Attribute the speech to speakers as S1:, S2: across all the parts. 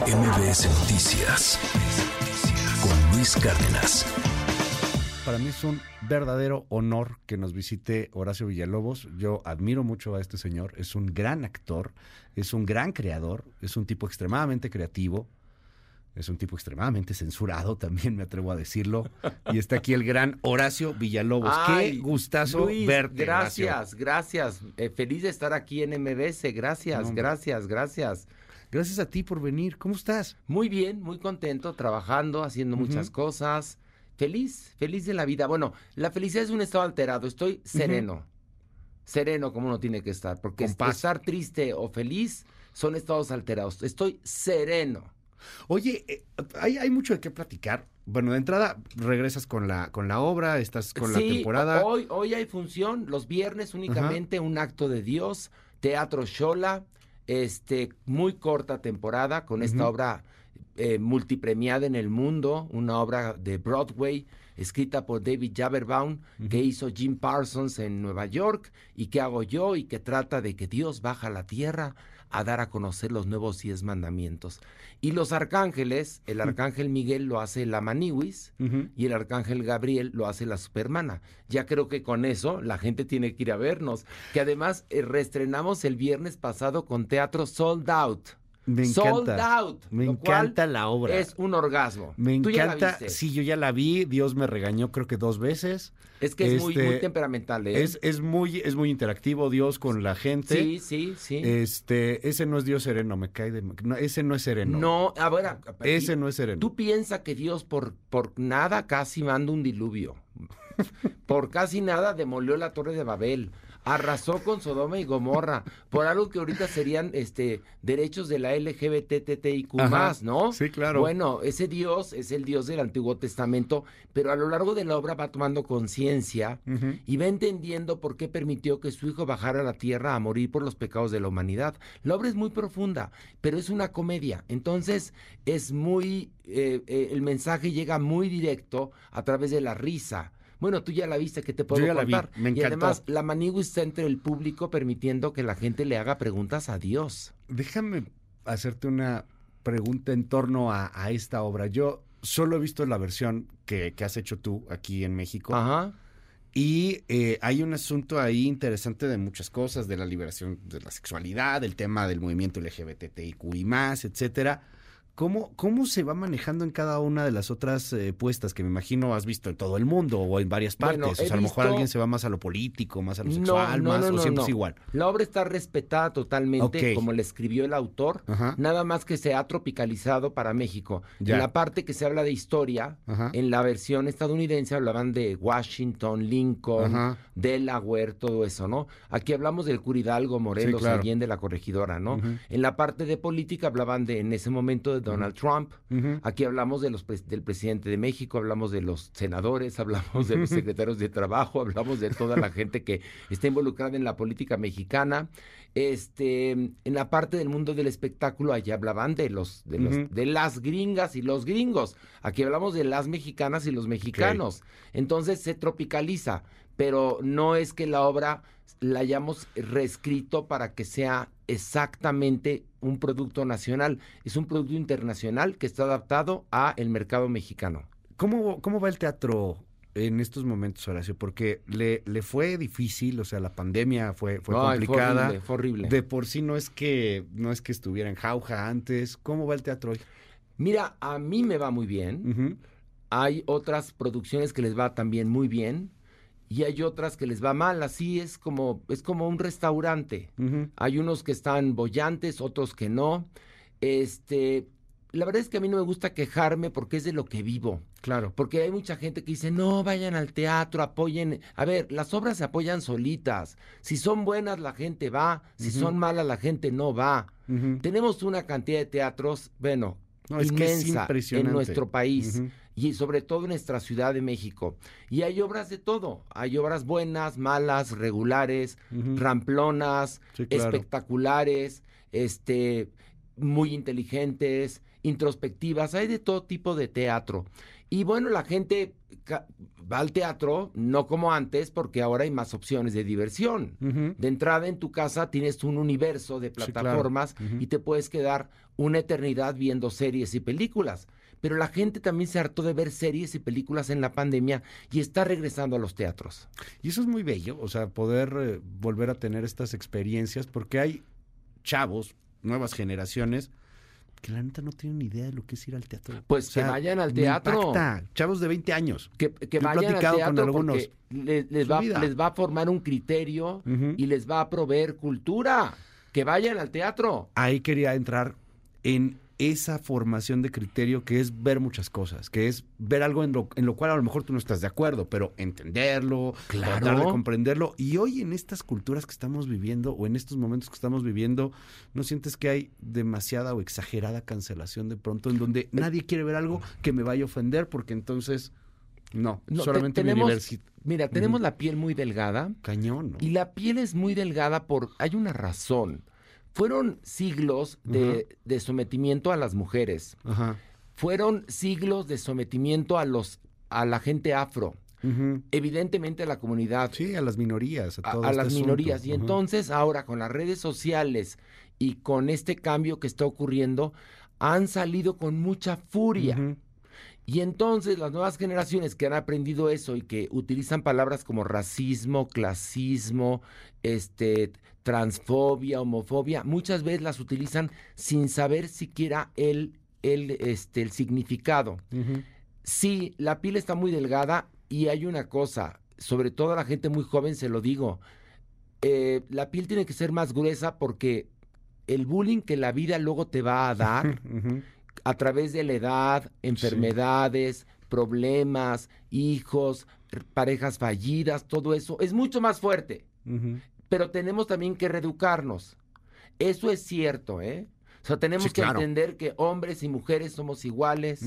S1: MBS Noticias con Luis Cárdenas.
S2: Para mí es un verdadero honor que nos visite Horacio Villalobos. Yo admiro mucho a este señor. Es un gran actor, es un gran creador, es un tipo extremadamente creativo, es un tipo extremadamente censurado, también me atrevo a decirlo. Y está aquí el gran Horacio Villalobos.
S3: Ay,
S2: Qué gustazo
S3: Luis,
S2: verte. Horacio.
S3: Gracias, gracias. Eh, feliz de estar aquí en MBS. Gracias,
S2: No,
S3: gracias, gracias.
S2: Gracias a ti por venir. ¿Cómo estás?
S3: Muy bien, muy contento, trabajando, haciendo muchas cosas. Feliz, feliz de la vida. Bueno, la felicidad es un estado alterado. Estoy sereno. Sereno como uno tiene que estar. Porque estar triste o feliz son estados alterados. Estoy sereno.
S2: Oye, eh, hay, hay mucho de qué platicar. Bueno, de entrada regresas con la, con la obra, estás con la temporada.
S3: Hoy, hoy hay función, los viernes únicamente un acto de Dios, Teatro Shola, este, muy corta temporada con esta obra eh, multipremiada en el mundo, una obra de Broadway escrita por David Jaberbaum, que hizo Jim Parsons en Nueva York, y que hago yo, y que trata de que Dios baja a la tierra a dar a conocer los nuevos diez mandamientos. Y los arcángeles, el arcángel Miguel lo hace la Maniwis, y el arcángel Gabriel lo hace la supermana. Ya creo que con eso la gente tiene que ir a vernos. Que además eh, reestrenamos el viernes pasado con teatro sold out.
S2: Me
S3: Sold
S2: encanta.
S3: out.
S2: Me encanta la obra.
S3: Es un orgasmo.
S2: Me
S3: ¿Tú ya la
S2: encanta.
S3: viste?
S2: Sí, yo ya la vi. Dios me regañó, creo que dos veces.
S3: Es que es muy,
S2: Este,
S3: muy temperamental. ¿eh?
S2: Es, es muy, es muy interactivo Dios con la gente.
S3: Sí, sí, sí.
S2: Este, ese no es Dios sereno, me cae de. no, ese no es sereno.
S3: no, a ver, a- a-
S2: Ese no es sereno.
S3: Tú piensas que Dios por, por nada casi manda un diluvio. Por casi nada demolió la torre de Babel. Arrasó con Sodoma y Gomorra. Por algo que ahorita serían este derechos de la LGBTTIQ
S2: Ajá.
S3: ¿no?
S2: Sí, claro.
S3: Bueno, ese Dios es el Dios del Antiguo Testamento, pero a lo largo de la obra va tomando conciencia y va entendiendo por qué permitió que su hijo bajara a la tierra a morir por los pecados de la humanidad. La obra es muy profunda, pero es una comedia. Entonces es muy, eh, eh, el mensaje llega muy directo a través de la risa. Bueno, tú ya la viste, ¿qué te puedo
S2: Yo ya la vi,
S3: contar?
S2: me
S3: Y además, la manigua está entre el público permitiendo que la gente le haga preguntas a Dios.
S2: Déjame hacerte una pregunta en torno a, a esta obra. Yo solo he visto la versión que, que has hecho tú aquí en México.
S3: Ajá.
S2: Y eh, hay un asunto ahí interesante de muchas cosas, de la liberación de la sexualidad, del tema del movimiento LGBTIQ y más, etcétera. ¿Cómo, ¿Cómo se va manejando en cada una de las otras eh, puestas que me imagino has visto en todo el mundo o en varias partes?
S3: Bueno,
S2: o sea, a lo mejor
S3: visto-
S2: alguien se va más a lo político, más a lo sexual,
S3: no,
S2: más,
S3: no,
S2: o siempre es igual.
S3: La obra está respetada totalmente, como le escribió el autor,
S2: Ajá.
S3: nada más que se ha tropicalizado para México.
S2: Ya.
S3: En la parte que se habla de historia,
S2: Ajá.
S3: en la versión estadounidense hablaban de Washington, Lincoln,
S2: Ajá.
S3: Delaware, todo eso, ¿no? Aquí hablamos del Curidalgo, Morelos,
S2: Sí, claro.
S3: Allende, la corregidora, ¿no? En la parte de política hablaban de, en ese momento, de Donald Trump. Aquí hablamos de los del presidente de México, hablamos de los senadores, hablamos de los secretarios de trabajo, hablamos de toda la gente que está involucrada en la política mexicana. Este, en la parte del mundo del espectáculo, allá hablaban de los, de los,
S2: Ujú.
S3: de las gringas y los gringos. Aquí hablamos de las mexicanas y los mexicanos. Entonces se tropicaliza, pero no es que la obra la hayamos reescrito para que sea exactamente un producto nacional. Es un producto internacional que está adaptado a el mercado mexicano.
S2: ¿Cómo, ¿Cómo va el teatro en estos momentos, Horacio? Porque le, le fue difícil, o sea, la pandemia fue, fue
S3: Ay,
S2: complicada.
S3: horrible, fue horrible.
S2: De por sí no es que no es que estuviera en jauja antes. ¿Cómo va el teatro hoy?
S3: Mira, a mí me va muy bien. Hay otras producciones que les va también muy bien y hay otras que les va mal. Así es como es como un restaurante. Hay unos que están bollantes, otros que no. Este, la verdad es que a mí no me gusta quejarme porque es de lo que vivo.
S2: Claro.
S3: Porque hay mucha gente que dice, no, vayan al teatro, apoyen. A ver, las obras se apoyan solitas. Si son buenas, la gente va. Si son malas, la gente no va. Tenemos una cantidad de teatros, bueno,
S2: No, es que es
S3: inmensa en nuestro país y sobre todo en nuestra Ciudad de México. Y hay obras de todo. Hay obras buenas, malas, regulares, ramplonas,
S2: Sí, claro.
S3: espectaculares, este muy inteligentes, introspectivas, hay de todo tipo de teatro. Y bueno, la gente va al teatro, no como antes, porque ahora hay más opciones de diversión. De entrada en tu casa tienes un universo de plataformas y te puedes quedar una eternidad viendo series y películas. Pero la gente también se hartó de ver series y películas en la pandemia y está regresando a los teatros.
S2: Y eso es muy bello, o sea, poder eh, volver a tener estas experiencias, porque hay chavos, nuevas generaciones, que la neta no tienen ni idea de lo que es ir al teatro.
S3: Pues que vayan al teatro.
S2: Chavos de 20 años.
S3: Que, vayan al teatro algunos. les, va, les, va, a formar un criterio y les va a proveer cultura. Que vayan al teatro.
S2: Ahí quería entrar en esa formación de criterio que es ver muchas cosas, que es ver algo en lo, en lo cual a lo mejor tú no estás de acuerdo, pero entenderlo, tratar de comprenderlo. Y hoy en estas culturas que estamos viviendo o en estos momentos que estamos viviendo, ¿no sientes que hay demasiada o exagerada cancelación de pronto en donde nadie quiere ver algo que me vaya a ofender porque entonces... No, solamente tenemos,
S3: Mira, tenemos la piel muy delgada.
S2: Cañón, ¿no?
S3: Y la piel es muy delgada por... Hay una razón. Fueron siglos de, sometimiento a las mujeres. Fueron siglos de sometimiento a los a la gente afro. Evidentemente a la comunidad.
S2: Sí, a las minorías.
S3: A, a, las este minorías. Y entonces ahora con las redes sociales y con este cambio que está ocurriendo, han salido con mucha furia. Y entonces las nuevas generaciones que han aprendido eso y que utilizan palabras como racismo, clasismo, este, transfobia, homofobia, muchas veces las utilizan sin saber siquiera el, el, este, el significado. Sí, la piel está muy delgada y hay una cosa, sobre todo a la gente muy joven se lo digo, eh, la piel tiene que ser más gruesa porque el bullying que la vida luego te va a dar a través de la edad, enfermedades, problemas, hijos, parejas fallidas, todo eso, es mucho más fuerte. Pero tenemos también que reeducarnos. Eso es cierto, ¿eh? O sea, tenemos que entender que hombres y mujeres somos iguales,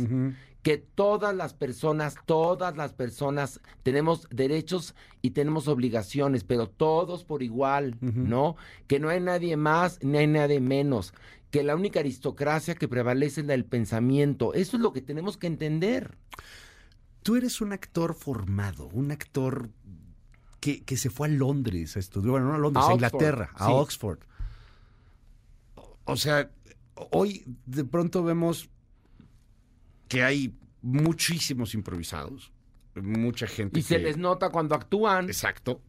S3: que todas las personas, todas las personas tenemos derechos y tenemos obligaciones, pero todos por igual, ¿no? Que no hay nadie más ni hay nadie menos que la única aristocracia que prevalece es la del pensamiento. Eso es lo que tenemos que entender.
S2: Tú eres un actor formado, un actor que, se fue a Londres a estudiar, bueno, no a Londres, a, Inglaterra, a Oxford. O sea, hoy de pronto vemos que hay muchísimos improvisados, mucha gente.
S3: Y se les nota cuando actúan.
S2: Exacto.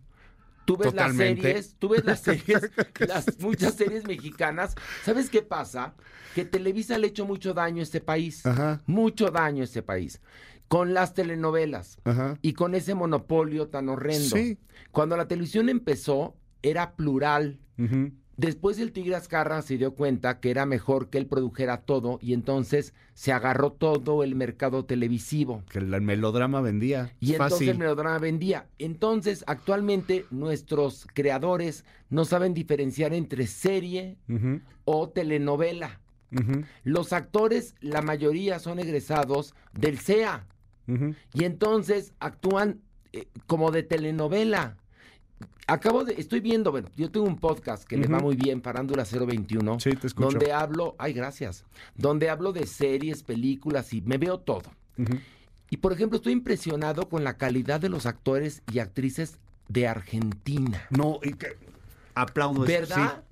S3: Tú ves las series, tú ves las series, las muchas series mexicanas. ¿Sabes qué pasa? Que Televisa le ha hecho mucho daño a este país. Mucho daño a este país. Con las telenovelas y con ese monopolio tan horrendo. Cuando la televisión empezó, era plural. Después el Tigre Azcarra se dio cuenta que era mejor que él produjera todo y entonces se agarró todo el mercado televisivo.
S2: Que el melodrama vendía.
S3: Y entonces el melodrama vendía. Entonces, actualmente nuestros creadores no saben diferenciar entre serie o telenovela. Los actores, la mayoría son egresados del CEA. Y entonces actúan eh, como de telenovela. Acabo de, estoy viendo, bueno, yo tengo un podcast que le va muy bien, Parándula 021,
S2: sí, te escucho.
S3: donde hablo, ay, gracias, donde hablo de series, películas y me veo todo. Y por ejemplo, estoy impresionado con la calidad de los actores y actrices de Argentina.
S2: No, y que, aplaudo ¿Verdad?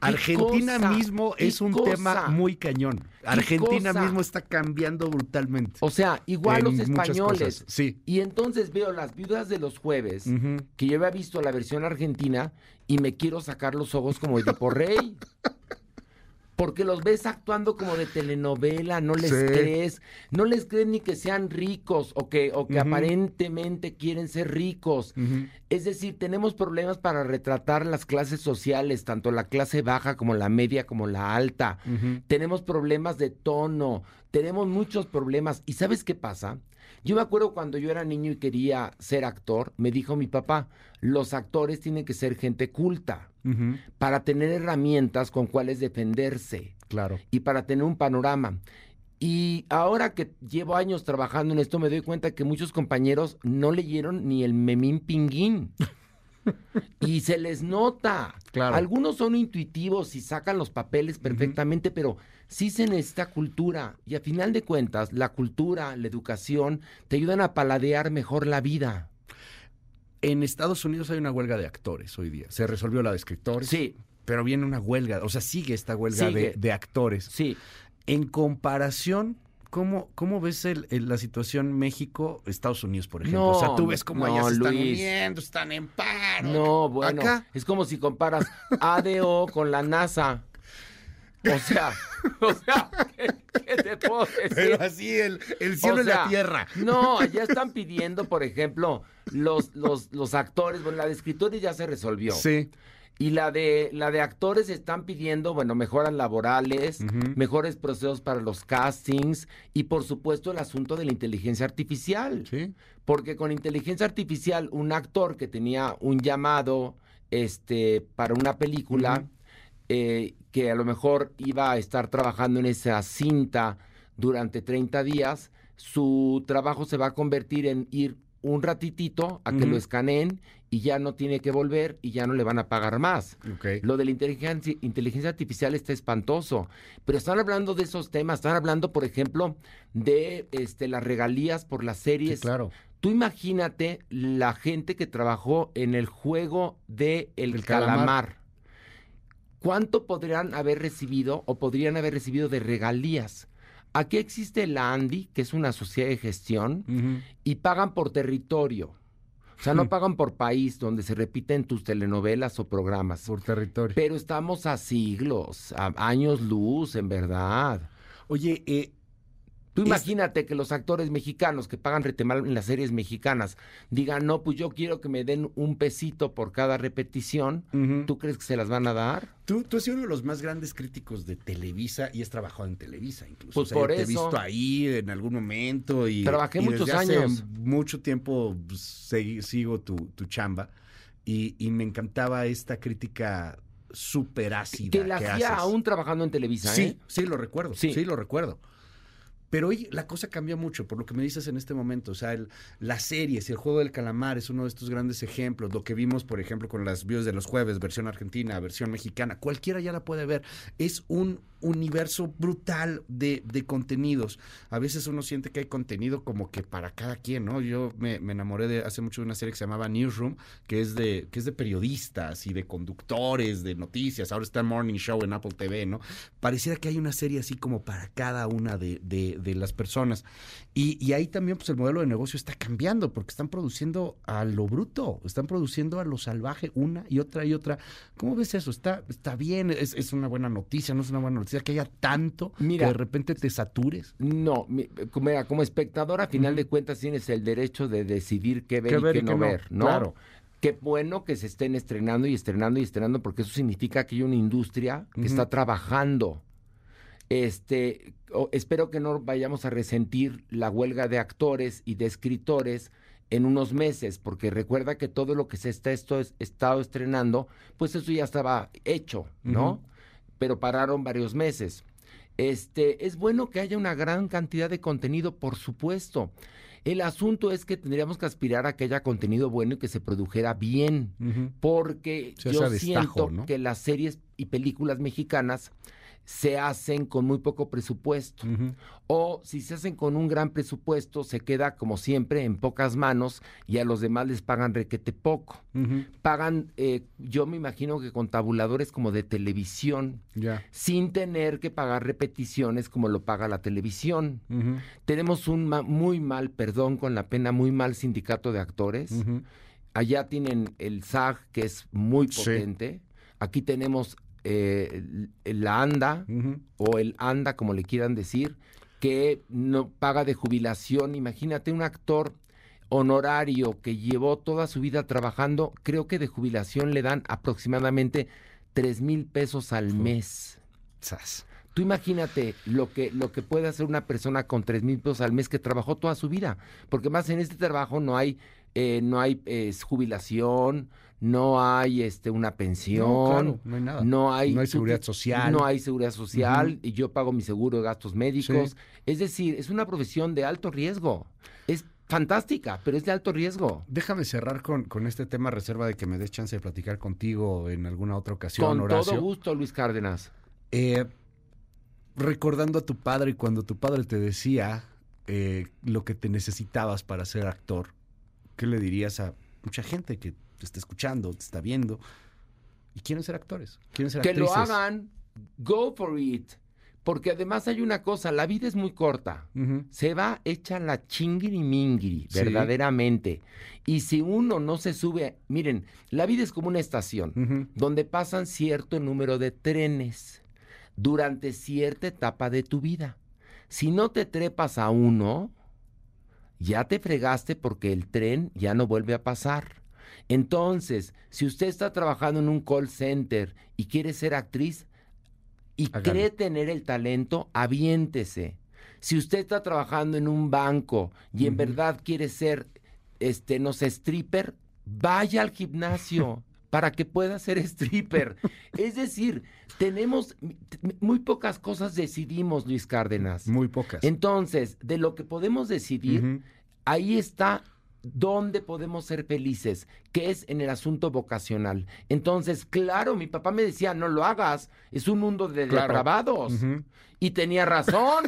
S2: Argentina mismo es un tema muy cañón. Argentina mismo está cambiando brutalmente.
S3: O sea, igual los españoles. Sí. Y entonces veo las viudas de los jueves, que yo había visto la versión argentina, y me quiero sacar los ojos como Edipo Rey. porque los ves actuando como de telenovela, no les crees, no les crees ni que sean ricos o que, o que aparentemente quieren ser ricos. Es decir, tenemos problemas para retratar las clases sociales, tanto la clase baja como la media como la alta. Tenemos problemas de tono, tenemos muchos problemas. ¿Y sabes qué pasa? Yo me acuerdo cuando yo era niño y quería ser actor, me dijo mi papá, los actores tienen que ser gente culta para tener herramientas con cuales defenderse.
S2: Claro.
S3: Y para tener un panorama. Y ahora que llevo años trabajando en esto, me doy cuenta que muchos compañeros no leyeron ni el Memín Pinguín. Y se les nota.
S2: Claro.
S3: Algunos son intuitivos y sacan los papeles perfectamente, pero sí se necesita cultura. Y a final de cuentas, la cultura, la educación, te ayudan a paladear mejor la vida.
S2: En Estados Unidos hay una huelga de actores hoy día. Se resolvió la de escritores.
S3: Sí,
S2: Pero viene una huelga, o sea, sigue esta huelga
S3: Sigue.
S2: de, de actores.
S3: sí.
S2: En comparación, ¿cómo, cómo ves el- el- la situación México-Estados Unidos, por ejemplo?
S3: No,
S2: o sea, tú ves cómo
S3: no,
S2: allá se están
S3: Luis.
S2: uniendo, están en paro.
S3: No, bueno,
S2: Acá,
S3: es como si comparas ADO con la NASA. O sea, o sea, ¿qué, qué te puedo decir?
S2: pero así el, el cielo
S3: O
S2: y la tierra.
S3: No, ya están pidiendo, por ejemplo, los, los, los actores, bueno, la de escritores ya se resolvió.
S2: Sí.
S3: Y la de, la de actores están pidiendo, bueno, mejoras laborales, mejores procesos para los castings y por supuesto el asunto de la inteligencia artificial.
S2: Sí.
S3: Porque con inteligencia artificial, un actor que tenía un llamado este, para una película. Eh, que a lo mejor iba a estar trabajando en esa cinta durante 30 días, su trabajo se va a convertir en ir un ratitito a que lo escaneen y ya no tiene que volver y ya no le van a pagar más. Lo de la inteligencia, inteligencia artificial está espantoso, pero están hablando de esos temas, están hablando, por ejemplo, de este, las regalías por las
S2: Sí,
S3: series.
S2: claro.
S3: Tú imagínate la gente que trabajó en el juego de El,
S2: El
S3: calamar.
S2: calamar.
S3: ¿Cuánto podrían haber recibido o podrían haber recibido de regalías? Aquí existe la ANDI, que es una sociedad de gestión, y pagan por territorio. O sea, no
S2: Hmm.
S3: pagan por país donde se repiten tus telenovelas o programas.
S2: Por territorio.
S3: Pero estamos a siglos, a años luz, en verdad.
S2: Oye, eh,
S3: Tú imagínate que los actores mexicanos que pagan retemal en las series mexicanas digan, no, pues yo quiero que me den un pesito por cada repetición. ¿Tú crees que se las van a dar?
S2: Tú, tú has sido uno de los más grandes críticos de Televisa y has trabajado en Televisa incluso.
S3: Pues
S2: O sea, yo
S3: por
S2: te he
S3: eso.
S2: visto ahí en algún momento y
S3: Trabajé
S2: y
S3: muchos
S2: desde hace
S3: años.
S2: mucho tiempo pues, sigo tu, tu chamba y, y me encantaba esta crítica súper ácida
S3: Que la hacía
S2: haces.
S3: aún trabajando en Televisa,
S2: Sí,
S3: ¿eh?
S2: sí, lo recuerdo.
S3: Sí.
S2: Sí. lo recuerdo. Pero hoy la cosa cambia mucho, por lo que me dices en este momento. O sea, el- las series el juego del calamar es uno de estos grandes ejemplos. Lo que vimos, por ejemplo, con las videos de los jueves, versión argentina, versión mexicana, cualquiera ya la puede ver. Es un universo brutal de, de contenidos. A veces uno siente que hay contenido como que para cada quien, ¿no? Yo me, me enamoré de hace mucho de una serie que se llamaba Newsroom, que es de, que es de periodistas y de conductores de noticias. Ahora está Morning Show en Apple TV, ¿no? Pareciera que hay una serie así como para cada una de, de- de las personas. Y, y ahí también pues el modelo de negocio está cambiando porque están produciendo a lo bruto, están produciendo a lo salvaje una y otra y otra. ¿Cómo ves eso? ¿Está, está bien? ¿Es, es una buena noticia? ¿No es una buena noticia? Que haya tanto
S3: Mira.
S2: que de repente te satures.
S3: No, mira, como espectador, a final de cuentas, tienes el derecho de decidir qué ver
S2: Qué
S3: y
S2: ver
S3: qué
S2: y
S3: no
S2: qué no,
S3: ver, ¿no?
S2: claro.
S3: Qué bueno que se estén estrenando y estrenando y estrenando, porque eso significa que hay una industria que está trabajando. Este, espero que no vayamos a resentir la huelga de actores y de escritores en unos meses, porque recuerda que todo lo que se está esto es- estado estrenando, pues eso ya estaba hecho, ¿no? Pero pararon varios meses. Este, es bueno que haya una gran cantidad de contenido, por supuesto. El asunto es que tendríamos que aspirar a que haya contenido bueno y que se produjera bien, porque
S2: Se
S3: yo
S2: destajo,
S3: siento
S2: ¿no?
S3: que las series y películas mexicanas se hacen con muy poco presupuesto. O si se hacen con un gran presupuesto, se queda como siempre en pocas manos y a los demás les pagan requete poco. Pagan, eh, yo me imagino que con tabuladores como de televisión, sin tener que pagar repeticiones como lo paga la televisión. Tenemos un ma- muy mal, perdón con la pena, muy mal sindicato de actores. Allá tienen el SAG, que es muy
S2: Sí.
S3: potente. Aquí tenemos eh, la ANDA, o el ANDA, como le quieran decir, que no paga de jubilación. Imagínate un actor honorario que llevó toda su vida trabajando, creo que de jubilación le dan aproximadamente tres mil pesos al mes.
S2: Sas.
S3: Tú imagínate lo que, lo que puede hacer una persona con tres mil pesos al mes que trabajó toda su vida. Porque más en este trabajo no hay, eh, no hay eh, jubilación, no hay este, una pensión.
S2: No, claro, no hay nada.
S3: No hay,
S2: No hay
S3: tú
S2: seguridad social.
S3: No hay seguridad social y yo pago mi seguro de gastos médicos.
S2: Sí.
S3: Es decir, es una profesión de alto riesgo. Es fantástica, pero es de alto riesgo.
S2: Déjame cerrar con, con este tema, reserva de que me des chance de platicar contigo en alguna otra ocasión,
S3: Con
S2: Horacio.
S3: todo gusto, Luis Cárdenas.
S2: Eh, recordando a tu padre y cuando tu padre te decía eh, lo que te necesitabas para ser actor, ¿qué le dirías a mucha gente que te está escuchando, te está viendo y quieren ser actores? Quieren ser
S3: Que lo
S2: actrices?
S3: hagan, go for it. Porque además hay una cosa, la vida es muy corta. Se va hecha la chingiri
S2: Sí.
S3: verdaderamente. Y si uno no se sube, miren, la vida es como una estación donde pasan cierto número de trenes durante cierta etapa de tu vida. Si no te trepas a uno, ya te fregaste porque el tren ya no vuelve a pasar. Entonces, si usted está trabajando en un call center y quiere ser actriz y
S2: Hágalo.
S3: cree tener el talento, aviéntese. Si usted está trabajando en un banco y en verdad quiere ser, este, no sé, stripper, vaya al gimnasio para que pueda ser stripper. Es decir, tenemos muy pocas cosas decidimos, Luis Cárdenas.
S2: Muy pocas.
S3: Entonces, de lo que podemos decidir, ahí está dónde podemos ser felices, que es en el asunto vocacional. Entonces, claro, mi papá me decía, no lo hagas, es un mundo de
S2: Claro.
S3: depravados. Y tenía razón,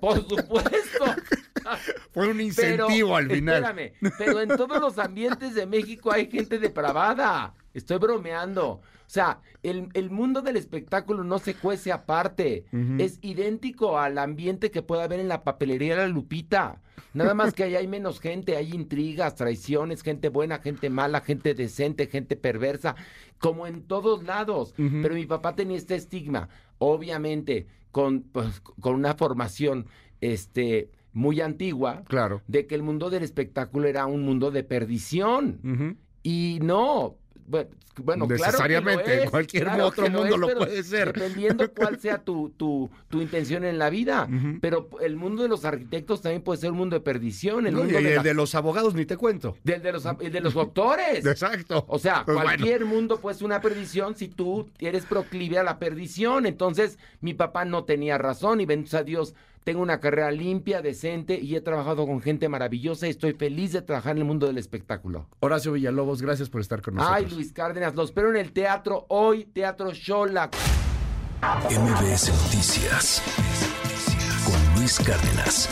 S3: por supuesto.
S2: Fue un
S3: Pero,
S2: incentivo al final.
S3: Espérame, pero en todos los ambientes de México hay gente depravada. Estoy bromeando. O sea, el, el mundo del espectáculo no se cuece aparte. Es idéntico al ambiente que puede haber en la papelería La Lupita. Nada más que ahí hay menos gente, hay intrigas, traiciones, gente buena, gente mala, gente decente, gente perversa, como en todos lados. Pero mi papá tenía este estigma, obviamente, con, pues, con una formación este, muy antigua,
S2: Claro.
S3: de que el mundo del espectáculo era un mundo de perdición. Y no. Bueno, bueno claro que
S2: Necesariamente,
S3: lo es,
S2: cualquier
S3: claro
S2: otro
S3: que
S2: mundo
S3: es,
S2: lo puede ser.
S3: Dependiendo cuál sea tu, tu, tu intención en la vida. Pero el mundo de los arquitectos también puede ser un mundo de perdición. El
S2: No, y
S3: mundo
S2: el
S3: de, la-
S2: de los abogados ni te cuento.
S3: del de los, el de los doctores.
S2: Exacto.
S3: O sea,
S2: Pues bueno.
S3: cualquier mundo puede ser una perdición si tú eres proclive a la perdición. Entonces, mi papá no tenía razón y bendito a Dios, tengo una carrera limpia, decente y he trabajado con gente maravillosa y estoy feliz de trabajar en el mundo del espectáculo.
S2: Horacio Villalobos, gracias por estar con nosotros.
S3: Ay, Luis Cárdenas, lo espero en el teatro hoy, Teatro Shola.
S1: MBS Noticias con Luis Cárdenas.